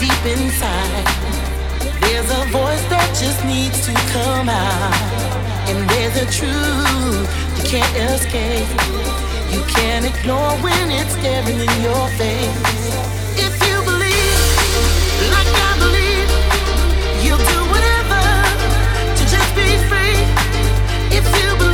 deep inside, there's a voice that just needs to come out. And there's a truth you can't escape. You can't ignore when it's staring in your face. If you believe, like I believe, you'll do whatever to just be free. If you believe,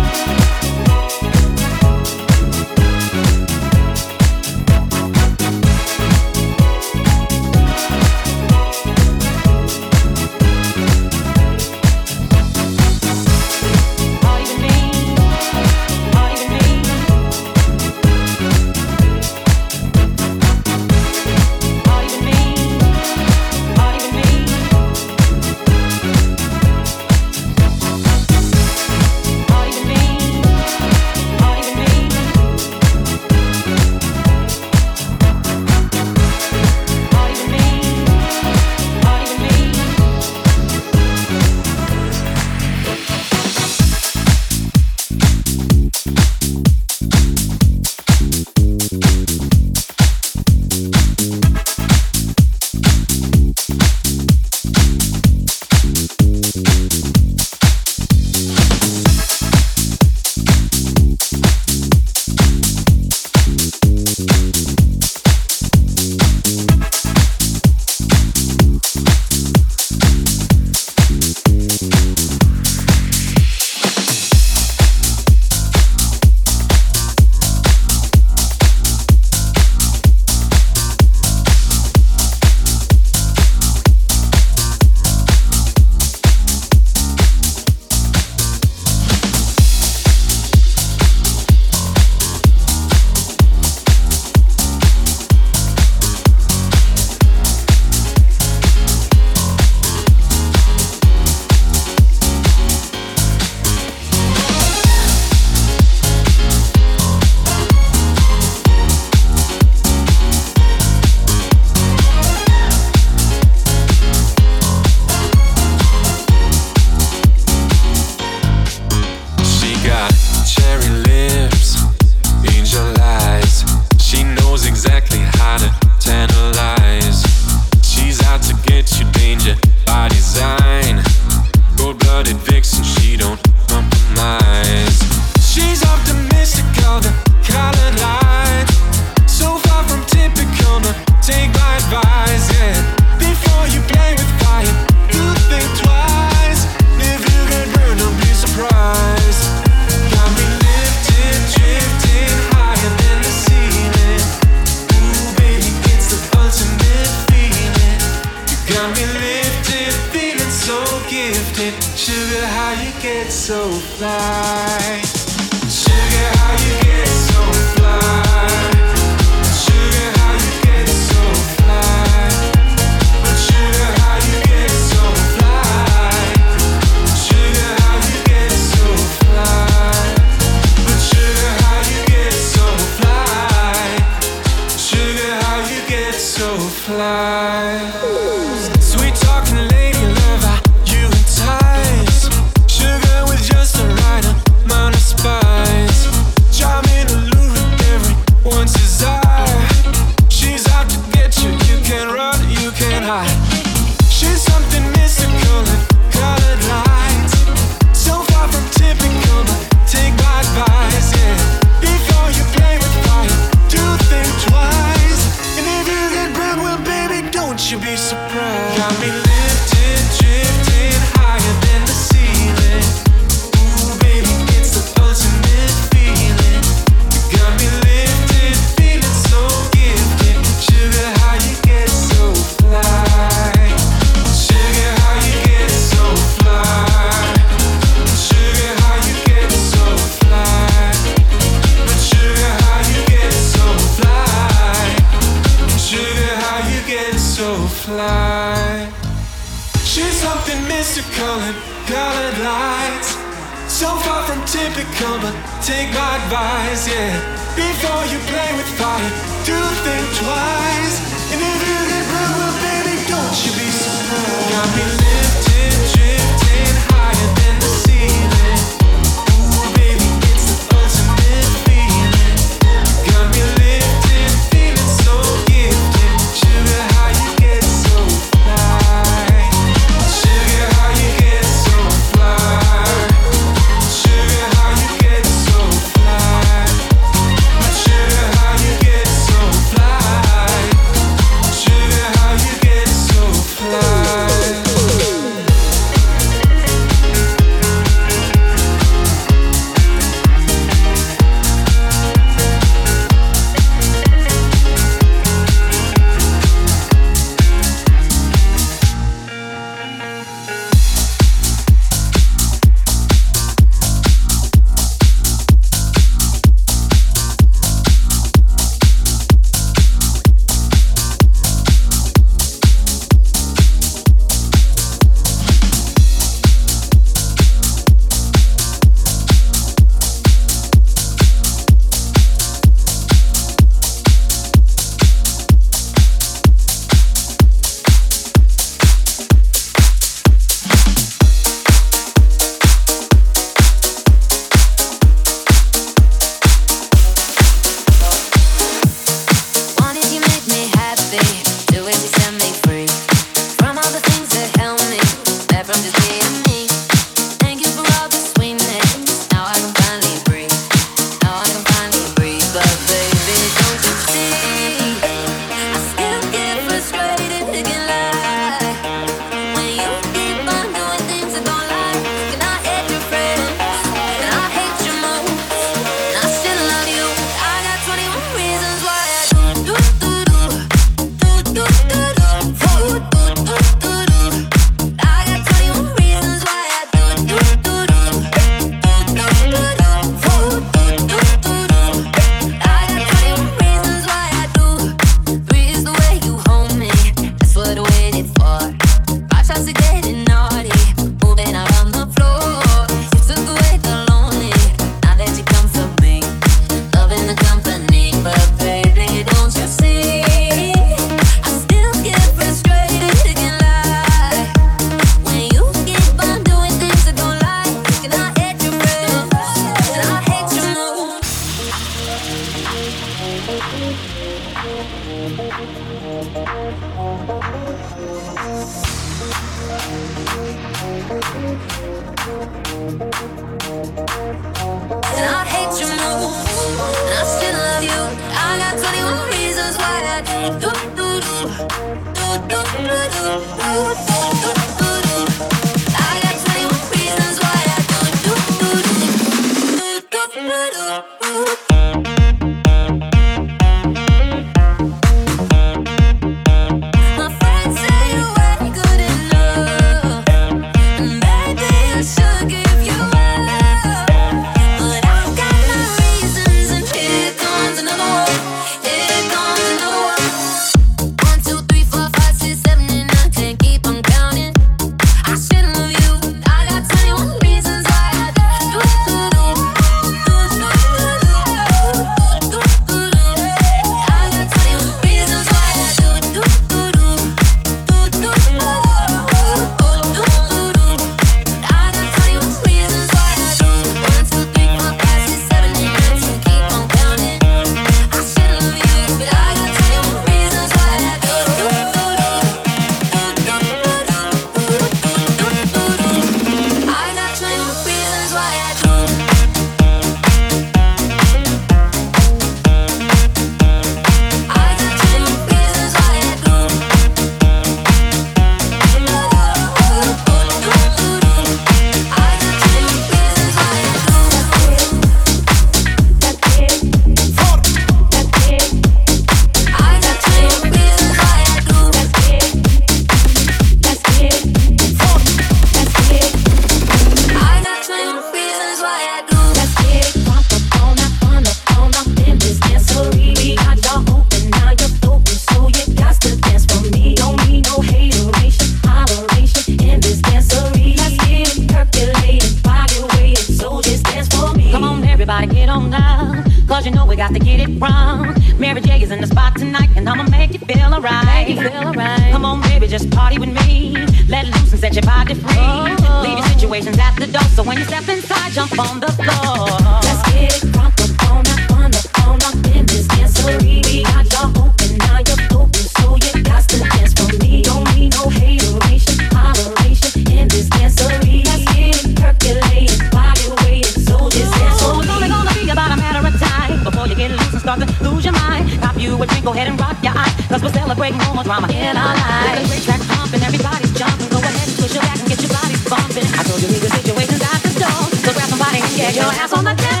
start to lose your mind. Pop you a drink, go ahead and rock your eyes, cause we're celebrating no more drama in our lives. The track pumping, everybody's jumping, go ahead and twist your back and get your body bumping. I told you leave the situations at the door, so grab somebody and get your ass on the dance